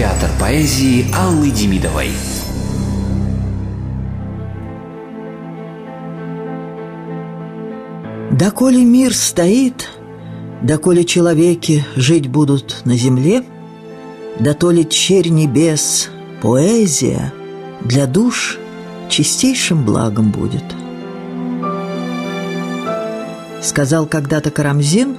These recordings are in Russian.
Театр поэзии Аллы Демидовой. Доколе мир стоит, доколе человеки жить будут на земле, да то ли черь небес, поэзия для душ чистейшим благом будет. Сказал когда-то Карамзин,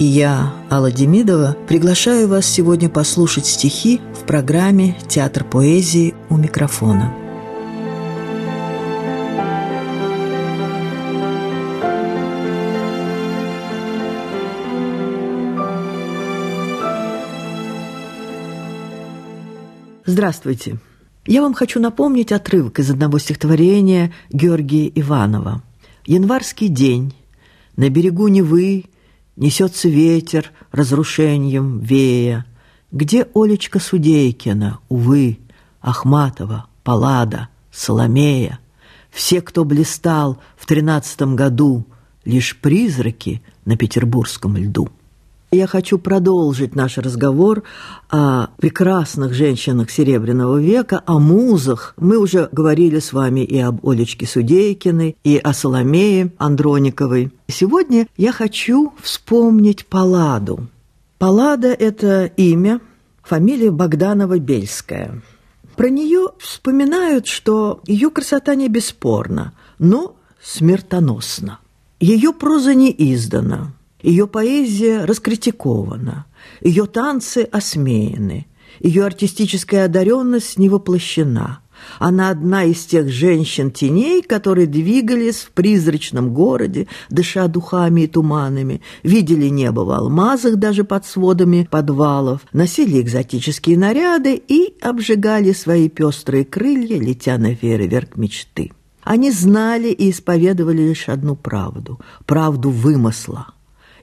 и я, Алла Демидова, приглашаю вас сегодня послушать стихи в программе «Театр поэзии» у микрофона. Здравствуйте. Я вам хочу напомнить отрывок из одного стихотворения Георгия Иванова. «Январский день. На берегу Невы несется ветер разрушением вея. Где Олечка Судейкина, увы, Ахматова, Паллада, Соломея? Все, кто блистал в тринадцатом году, Лишь призраки на петербургском льду». Я хочу продолжить наш разговор о прекрасных женщинах Серебряного века, о музах. Мы уже говорили с вами и об Олечке Судейкиной, и о Соломее Андрониковой. Сегодня я хочу вспомнить Палладу. Паллада – это имя, фамилия Богданова-Бельская. Про нее вспоминают, что ее красота не бесспорна, но смертоносна. Ее проза не издана – ее поэзия раскритикована, ее танцы осмеяны, ее артистическая одаренность не воплощена. Она одна из тех женщин-теней, которые двигались в призрачном городе, дыша духами и туманами, видели небо в алмазах даже под сводами подвалов, носили экзотические наряды и обжигали свои пестрые крылья, летя на фейерверк мечты. Они знали и исповедовали лишь одну правду – правду вымысла –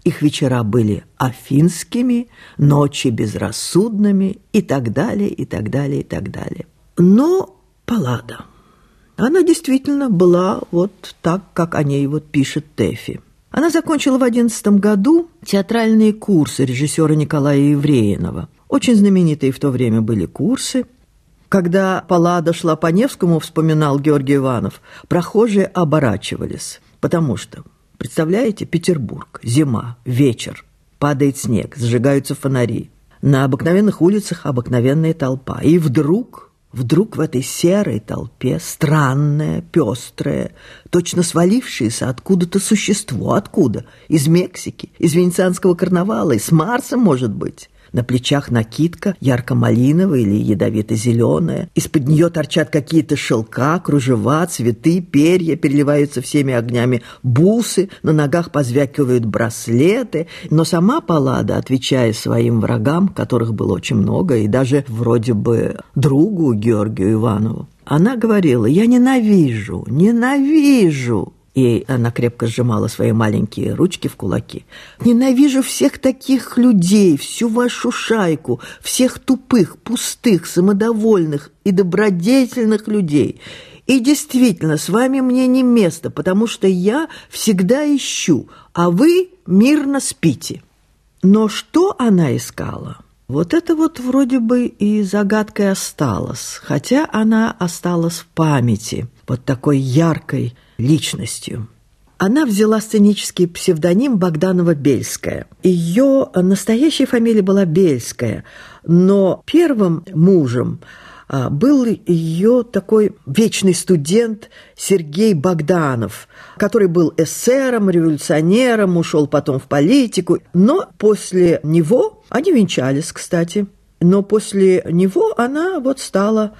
их вечера были афинскими, ночи безрассудными и так далее, и так далее, и так далее. Но Паллада, она действительно была вот так, как о ней вот пишет Тэфи. Она закончила в одиннадцатом году театральные курсы режиссера Николая Евреинова. Очень знаменитые в то время были курсы. Когда Паллада шла по Невскому, вспоминал Георгий Иванов, прохожие оборачивались, потому что Представляете, Петербург, зима, вечер, падает снег, зажигаются фонари. На обыкновенных улицах обыкновенная толпа. И вдруг, вдруг в этой серой толпе странное, пестрое, точно свалившееся откуда-то существо. Откуда? Из Мексики, из венецианского карнавала, из Марса, может быть. На плечах накидка ярко-малиновая или ядовито-зеленая. Из-под нее торчат какие-то шелка, кружева, цветы, перья, переливаются всеми огнями бусы, на ногах позвякивают браслеты. Но сама Паллада, отвечая своим врагам, которых было очень много, и даже вроде бы другу Георгию Иванову, она говорила, я ненавижу, ненавижу и она крепко сжимала свои маленькие ручки в кулаки. «Ненавижу всех таких людей, всю вашу шайку, всех тупых, пустых, самодовольных и добродетельных людей. И действительно, с вами мне не место, потому что я всегда ищу, а вы мирно спите». Но что она искала? Вот это вот вроде бы и загадкой осталось, хотя она осталась в памяти, вот такой яркой, личностью. Она взяла сценический псевдоним Богданова-Бельская. Ее настоящая фамилия была Бельская, но первым мужем а, был ее такой вечный студент Сергей Богданов, который был эсером, революционером, ушел потом в политику. Но после него, они венчались, кстати, но после него она вот стала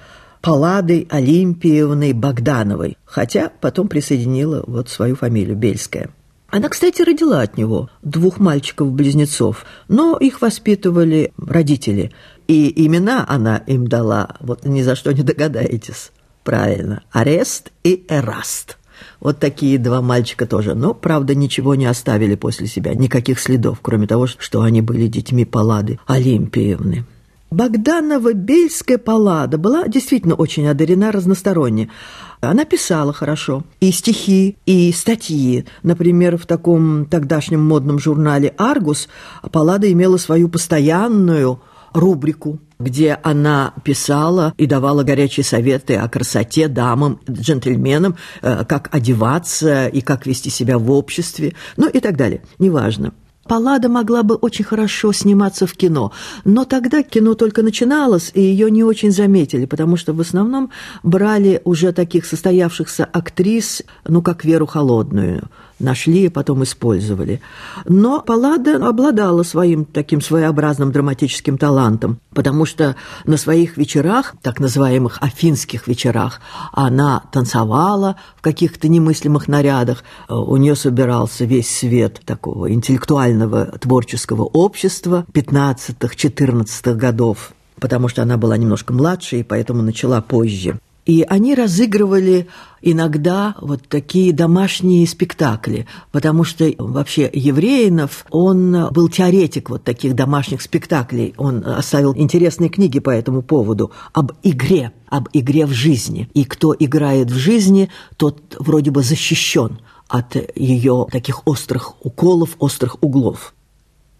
Палладой Олимпиевной Богдановой, хотя потом присоединила вот свою фамилию Бельская. Она, кстати, родила от него двух мальчиков-близнецов, но их воспитывали родители. И имена она им дала, вот ни за что не догадаетесь. Правильно, Арест и Эраст. Вот такие два мальчика тоже. Но, правда, ничего не оставили после себя, никаких следов, кроме того, что они были детьми Паллады Олимпиевны. Богданова-Бельская паллада была действительно очень одарена разносторонне. Она писала хорошо и стихи, и статьи. Например, в таком тогдашнем модном журнале «Аргус» Паллада имела свою постоянную рубрику, где она писала и давала горячие советы о красоте дамам, джентльменам, э, как одеваться и как вести себя в обществе, ну и так далее. Неважно. Паллада могла бы очень хорошо сниматься в кино, но тогда кино только начиналось, и ее не очень заметили, потому что в основном брали уже таких состоявшихся актрис, ну, как Веру Холодную – нашли и потом использовали. Но Паллада обладала своим таким своеобразным драматическим талантом, потому что на своих вечерах, так называемых афинских вечерах, она танцевала в каких-то немыслимых нарядах. У нее собирался весь свет такого интеллектуального творческого общества 15-14 годов потому что она была немножко младше и поэтому начала позже. И они разыгрывали иногда вот такие домашние спектакли, потому что вообще Евреинов, он был теоретик вот таких домашних спектаклей. Он оставил интересные книги по этому поводу об игре, об игре в жизни. И кто играет в жизни, тот вроде бы защищен от ее таких острых уколов, острых углов.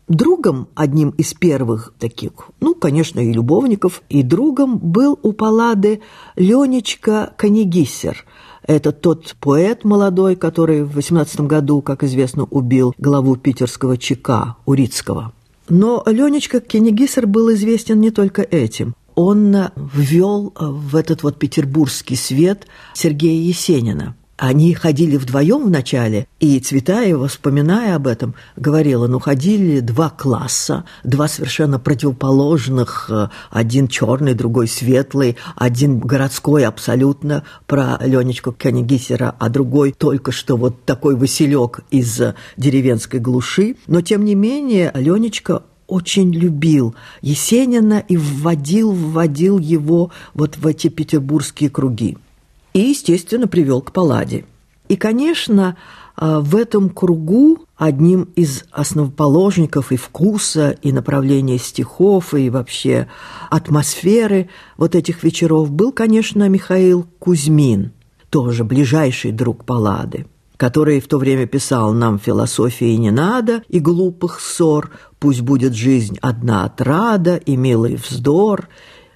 Другом, одним из первых таких, ну, конечно, и любовников, и другом был у Паллады Ленечка Канегиссер. Это тот поэт молодой, который в 18 году, как известно, убил главу питерского ЧК Урицкого. Но Ленечка Кенегисер был известен не только этим. Он ввел в этот вот петербургский свет Сергея Есенина – они ходили вдвоем вначале, и Цветаева, вспоминая об этом, говорила, ну, ходили два класса, два совершенно противоположных, один черный, другой светлый, один городской абсолютно про Ленечку Кеннигисера, а другой только что вот такой Василек из деревенской глуши. Но, тем не менее, Ленечка очень любил Есенина и вводил, вводил его вот в эти петербургские круги и, естественно, привел к Палладе. И, конечно, а, в этом кругу одним из основоположников и вкуса, и направления стихов, и вообще атмосферы вот этих вечеров был, конечно, Михаил Кузьмин, тоже ближайший друг Паллады который в то время писал «Нам философии не надо и глупых ссор, пусть будет жизнь одна отрада и милый вздор»,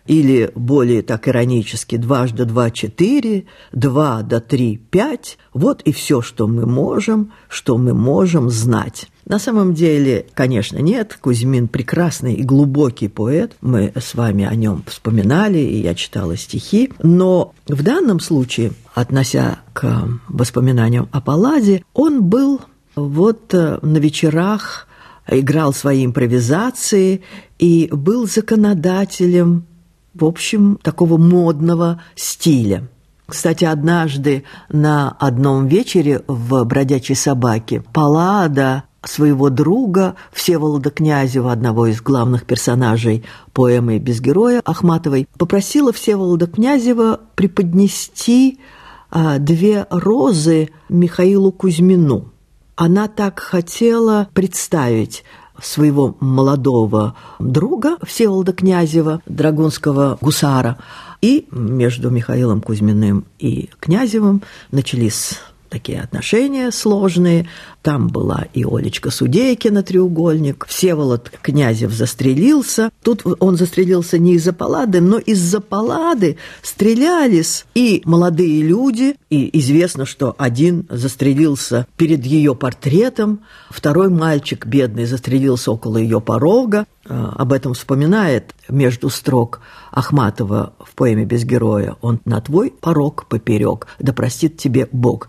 или более так иронически дважды два – четыре, два до три – пять. Вот и все, что мы можем, что мы можем знать. На самом деле, конечно, нет. Кузьмин прекрасный и глубокий поэт. Мы с вами о нем вспоминали, и я читала стихи. Но в данном случае, относя к воспоминаниям о Палладе, он был вот э, на вечерах, играл свои импровизации и был законодателем в общем, такого модного стиля. Кстати, однажды на одном вечере в «Бродячей собаке» Паллада своего друга Всеволода Князева, одного из главных персонажей поэмы «Без героя» Ахматовой, попросила Всеволода Князева преподнести а, две розы Михаилу Кузьмину. Она так хотела представить своего молодого друга Всеволода Князева, драгунского гусара, и между Михаилом Кузьминым и Князевым начались такие отношения сложные. Там была и Олечка Судейкина, треугольник. Всеволод Князев застрелился. Тут он застрелился не из-за палады, но из-за палады стрелялись и молодые люди. И известно, что один застрелился перед ее портретом, второй мальчик, бедный, застрелился около ее порога. А, об этом вспоминает между строк Ахматова в поэме «Без героя». Он на твой порог поперек, да простит тебе Бог.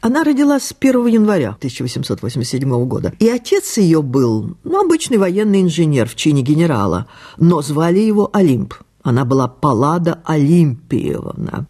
Она родилась 1 января 1887 года. И отец ее был, ну, обычный военный инженер в чине генерала, но звали его Олимп. Она была Паллада Олимпиевна.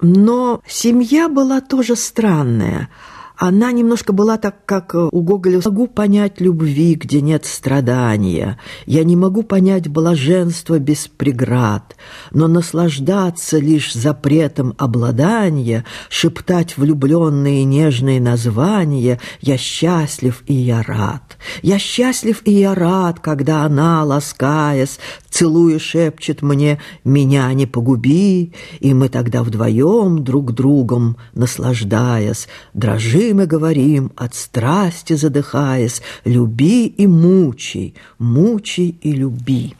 Но семья была тоже странная – она немножко была так, как э, у Гоголя. «Могу понять любви, где нет страдания. Я не могу понять блаженства без преград. Но наслаждаться лишь запретом обладания, шептать влюбленные нежные названия «Я счастлив и я рад». «Я счастлив и я рад», когда она, ласкаясь, целуя, шепчет мне «Меня не погуби», и мы тогда вдвоем друг другом, наслаждаясь, дрожим И говорим, от страсти задыхаясь, люби и мучай, мучай и люби.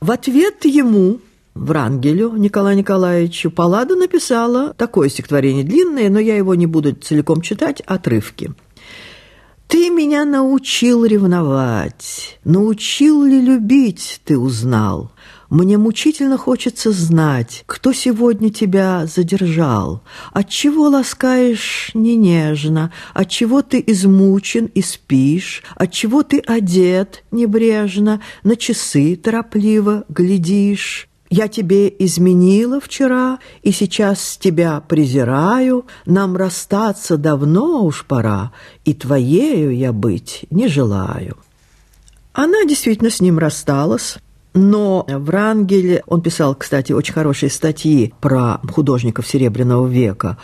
В ответ ему Врангелю Николаю Николаевичу Паллада написала такое стихотворение длинное, но я его не буду целиком читать, отрывки. Ты меня научил ревновать, научил ли любить, ты узнал. Мне мучительно хочется знать, кто сегодня тебя задержал. Отчего ласкаешь не нежно, отчего ты измучен и спишь, отчего ты одет небрежно, на часы торопливо глядишь. Я тебе изменила вчера, и сейчас тебя презираю. Нам расстаться давно уж пора, и твоею я быть не желаю». Она действительно с ним рассталась. Но Врангель, он писал, кстати, очень хорошие статьи про художников Серебряного века,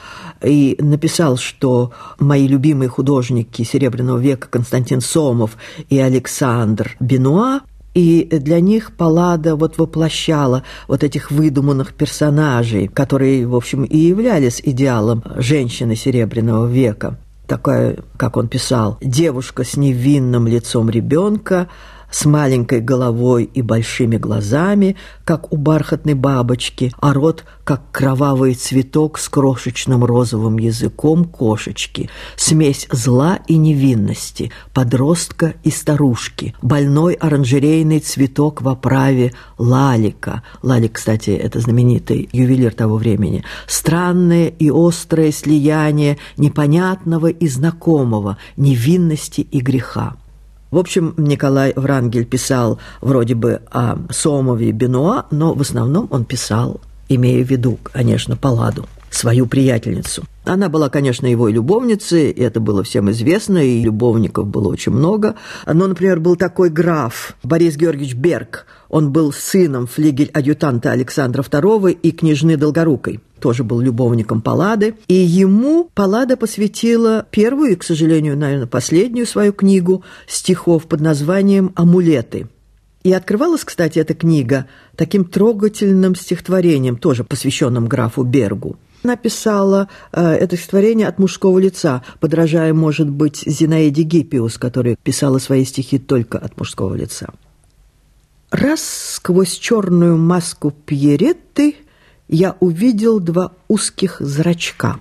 и написал, что мои любимые художники Серебряного века Константин Сомов и Александр Бенуа и для них Паллада вот воплощала вот этих выдуманных персонажей, которые, в общем, и являлись идеалом женщины Серебряного века. Такая, как он писал, девушка с невинным лицом ребенка – с маленькой головой и большими глазами, как у бархатной бабочки, а рот, как кровавый цветок с крошечным розовым языком кошечки, смесь зла и невинности, подростка и старушки, больной оранжерейный цветок в оправе лалика. Лалик, кстати, это знаменитый ювелир того времени. Странное и острое слияние непонятного и знакомого, невинности и греха. В общем, Николай Врангель писал вроде бы о Сомове и Бенуа, но в основном он писал, имея в виду, конечно, Палладу, свою приятельницу. Она была, конечно, его любовницей, и это было всем известно, и любовников было очень много. Но, например, был такой граф Борис Георгиевич Берг. Он был сыном флигель-адъютанта Александра II и княжны Долгорукой тоже был любовником Паллады, и ему Паллада посвятила первую и, к сожалению, наверное, последнюю свою книгу стихов под названием «Амулеты». И открывалась, кстати, эта книга таким трогательным стихотворением, тоже посвященным графу Бергу. Написала э, это стихотворение от мужского лица, подражая, может быть, Зинаиде Гиппиус, которая писала свои стихи только от мужского лица. Раз сквозь черную маску Пьеретты я увидел два узких зрачка.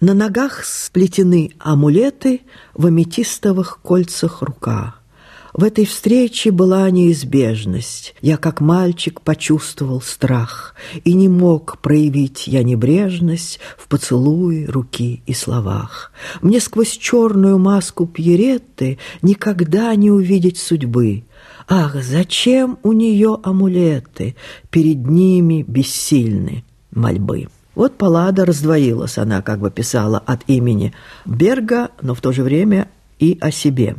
На ногах сплетены амулеты в аметистовых кольцах рука. В этой встрече была неизбежность. Я, как мальчик, почувствовал страх и не мог проявить я небрежность в поцелуе, руки и словах. Мне сквозь черную маску Пьеретты никогда не увидеть судьбы. Ах, зачем у нее амулеты? Перед ними бессильны мольбы. Вот Паллада раздвоилась, она как бы писала от имени Берга, но в то же время и о себе.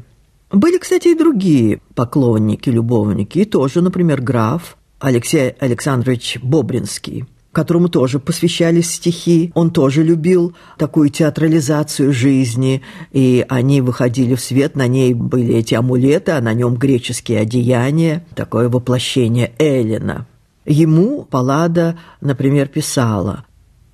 Были, кстати, и другие поклонники, любовники, и тоже, например, граф Алексей Александрович Бобринский, которому тоже посвящались стихи. Он тоже любил такую театрализацию жизни, и они выходили в свет, на ней были эти амулеты, а на нем греческие одеяния, такое воплощение Эллина. Ему Паллада, например, писала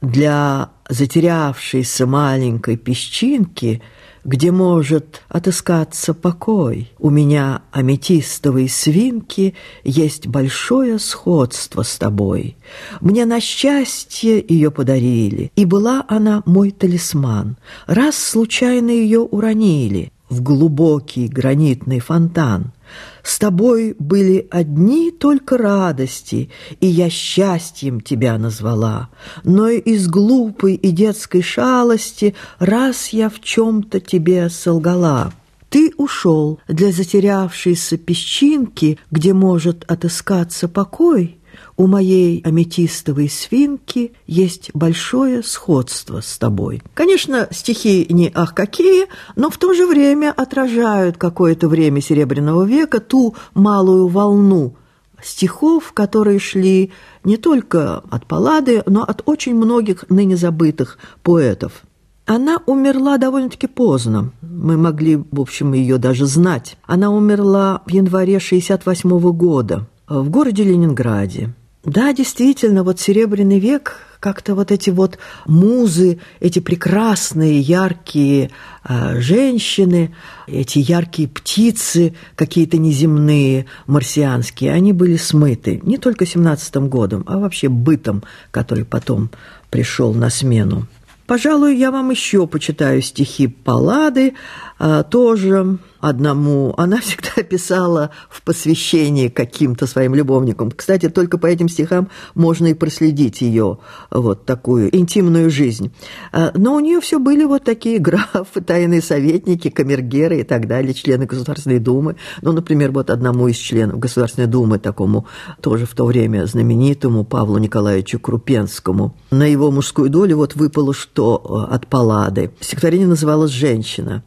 «Для затерявшейся маленькой песчинки – где может отыскаться покой. У меня аметистовой свинки есть большое сходство с тобой. Мне на счастье ее подарили, и была она мой талисман. Раз случайно ее уронили в глубокий гранитный фонтан — с тобой были одни только радости, и я счастьем тебя назвала. Но из глупой и детской шалости раз я в чем-то тебе солгала. Ты ушел для затерявшейся песчинки, где может отыскаться покой, у моей аметистовой свинки есть большое сходство с тобой. Конечно, стихи не ах какие, но в то же время отражают какое-то время Серебряного века ту малую волну стихов, которые шли не только от Паллады, но от очень многих ныне забытых поэтов. Она умерла довольно-таки поздно. Мы могли, в общем, ее даже знать. Она умерла в январе 68 года в городе Ленинграде. Да, действительно, вот Серебряный век, как-то вот эти вот музы, эти прекрасные, яркие э, женщины, эти яркие птицы, какие-то неземные, марсианские, они были смыты не только 17 годом, а вообще бытом, который потом пришел на смену. Пожалуй, я вам еще почитаю стихи Паллады, а, тоже одному. Она всегда писала в посвящении каким-то своим любовникам. Кстати, только по этим стихам можно и проследить ее вот такую интимную жизнь. А, но у нее все были вот такие графы, тайные советники, камергеры и так далее, члены Государственной Думы. Ну, например, вот одному из членов Государственной Думы, такому тоже в то время знаменитому Павлу Николаевичу Крупенскому, на его мужскую долю вот выпало что э, от Паллады. Стихотворение называлось «Женщина».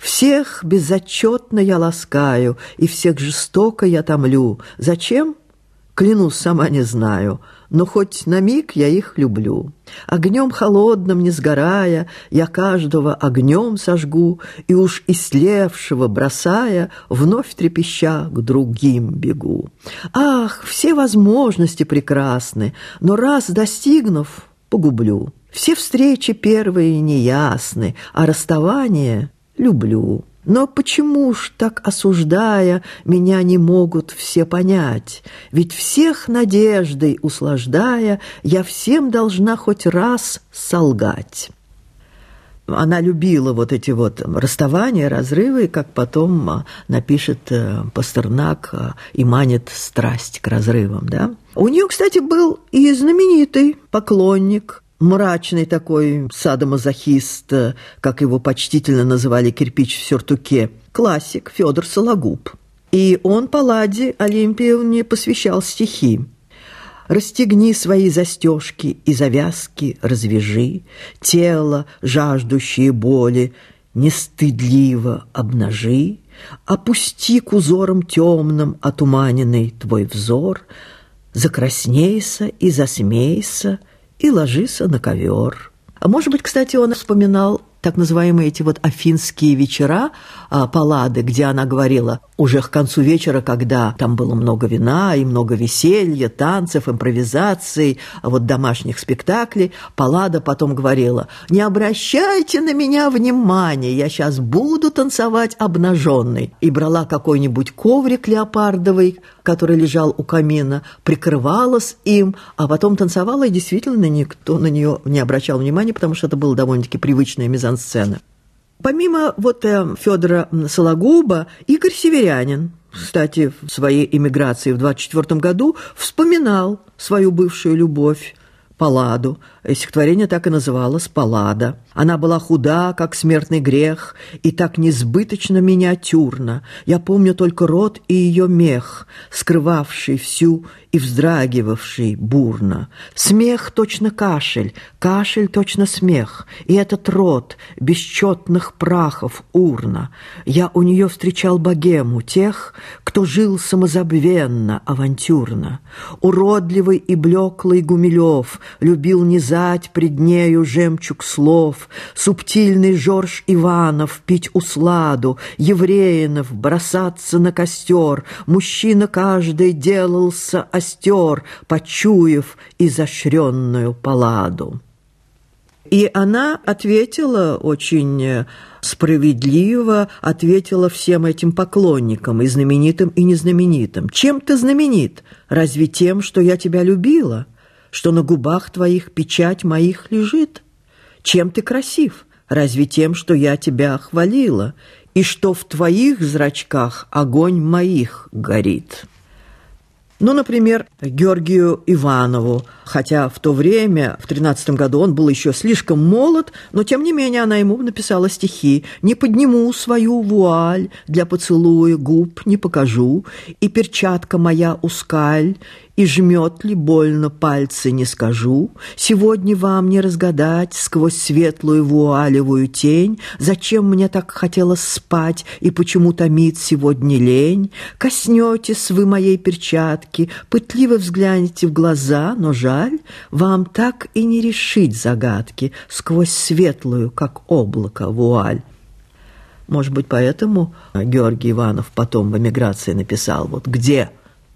Всех безотчетно я ласкаю, и всех жестоко я томлю. Зачем? Клянусь, сама не знаю, но хоть на миг я их люблю. Огнем холодным не сгорая, я каждого огнем сожгу, и уж ислевшего бросая, вновь трепеща к другим бегу. Ах, все возможности прекрасны, но раз достигнув, погублю. Все встречи первые неясны, а расставание люблю. Но почему ж так осуждая, меня не могут все понять? Ведь всех надеждой услаждая, я всем должна хоть раз солгать. Она любила вот эти вот расставания, разрывы, как потом а, напишет э, Пастернак а, и манит страсть к разрывам. Да? У нее, кстати, был и знаменитый поклонник мрачный такой садомазохист, как его почтительно называли кирпич в сюртуке, классик Федор Сологуб. И он Палладе Олимпиевне посвящал стихи. Расстегни свои застежки и завязки развяжи, Тело, жаждущее боли, нестыдливо обнажи, Опусти к узорам темным отуманенный твой взор, Закраснейся и засмейся, и ложится на ковер. А может быть, кстати, он вспоминал так называемые эти вот афинские вечера Паллады, где она говорила уже к концу вечера, когда там было много вина и много веселья, танцев, импровизаций, а вот домашних спектаклей, Паллада потом говорила, не обращайте на меня внимания, я сейчас буду танцевать обнаженной. И брала какой-нибудь коврик леопардовый, который лежал у камина, прикрывалась им, а потом танцевала, и действительно никто на нее не обращал внимания, потому что это было довольно-таки привычная мизансцена. Помимо вот э, Федора Сологуба, Игорь Северянин, кстати, в своей эмиграции в 24 году вспоминал свою бывшую любовь Палладу. Стихотворение так и называлось «Паллада». Она была худа, как смертный грех, и так несбыточно миниатюрна. Я помню только рот и ее мех, скрывавший всю и вздрагивавший бурно. Смех точно кашель, кашель точно смех, и этот рот бесчетных прахов урна. Я у нее встречал богему, тех, кто жил самозабвенно, авантюрно. Уродливый и блеклый Гумилев любил низать пред нею жемчуг слов, субтильный Жорж Иванов пить усладу, евреинов бросаться на костер, мужчина каждый делался остер, почуяв изощренную паладу. И она ответила очень справедливо, ответила всем этим поклонникам, и знаменитым, и незнаменитым. «Чем ты знаменит? Разве тем, что я тебя любила? Что на губах твоих печать моих лежит? Чем ты красив? Разве тем, что я тебя хвалила? И что в твоих зрачках огонь моих горит?» Ну, например, Георгию Иванову, хотя в то время, в тринадцатом году, он был еще слишком молод, но, тем не менее, она ему написала стихи «Не подниму свою вуаль, для поцелуя губ не покажу, и перчатка моя ускаль, и жмет ли больно пальцы, не скажу. Сегодня вам не разгадать сквозь светлую вуалевую тень, Зачем мне так хотелось спать и почему томит сегодня лень. Коснетесь вы моей перчатки, пытливо взглянете в глаза, но жаль, Вам так и не решить загадки сквозь светлую, как облако, вуаль. Может быть, поэтому Георгий Иванов потом в эмиграции написал вот «Где?»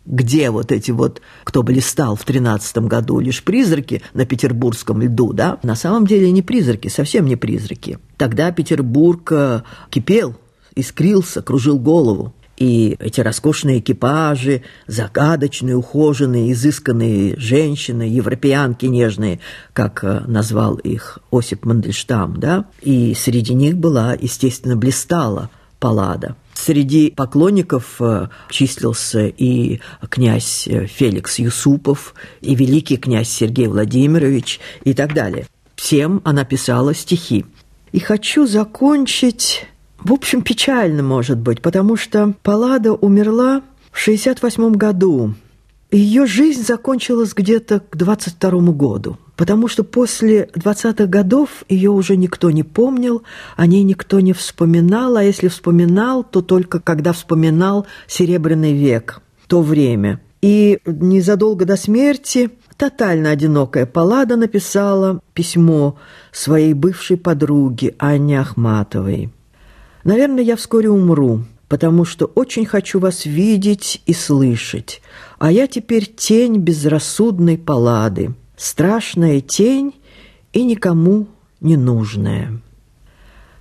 Где вот эти вот, кто блистал в тринадцатом году, лишь призраки на петербургском льду, да? На самом деле не призраки, совсем не призраки. Тогда Петербург э, кипел, искрился, кружил голову. И эти роскошные экипажи, загадочные, ухоженные, изысканные женщины, европеянки нежные, как э, назвал их Осип Мандельштам, да, и среди них была, естественно, блистала Паллада. Среди поклонников э, числился и князь э, Феликс Юсупов, и великий князь Сергей Владимирович и так далее. Всем она писала стихи. И хочу закончить в общем, печально, может быть, потому что Паллада умерла в 68 году. Ее жизнь закончилась где-то к 22 году, потому что после 20-х годов ее уже никто не помнил, о ней никто не вспоминал, а если вспоминал, то только когда вспоминал Серебряный век, то время. И незадолго до смерти тотально одинокая Паллада написала письмо своей бывшей подруге Анне Ахматовой. Наверное, я вскоре умру, потому что очень хочу вас видеть и слышать. А я теперь тень безрассудной палады, страшная тень и никому не нужная.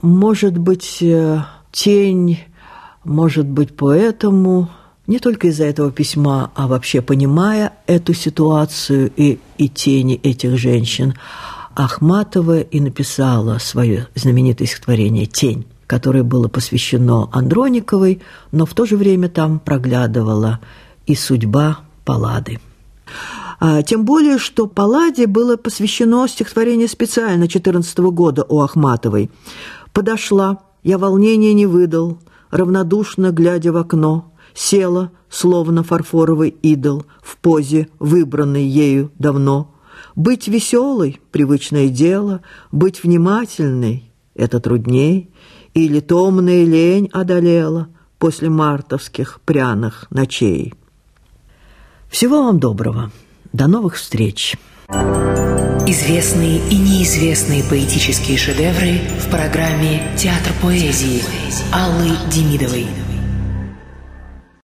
Может быть, э, тень, может быть, поэтому, не только из-за этого письма, а вообще понимая эту ситуацию и, и тени этих женщин, Ахматова и написала свое знаменитое стихотворение «Тень» которое было посвящено Андрониковой, но в то же время там проглядывала и судьба Паллады. А, тем более, что Палладе было посвящено стихотворение специально 14 года у Ахматовой. «Подошла, я волнения не выдал, равнодушно глядя в окно, села, словно фарфоровый идол, в позе, выбранной ею давно. Быть веселой — привычное дело, быть внимательной — это трудней, или томная лень одолела после мартовских пряных ночей. Всего вам доброго. До новых встреч. Известные и неизвестные поэтические шедевры в программе «Театр поэзии» Аллы Демидовой.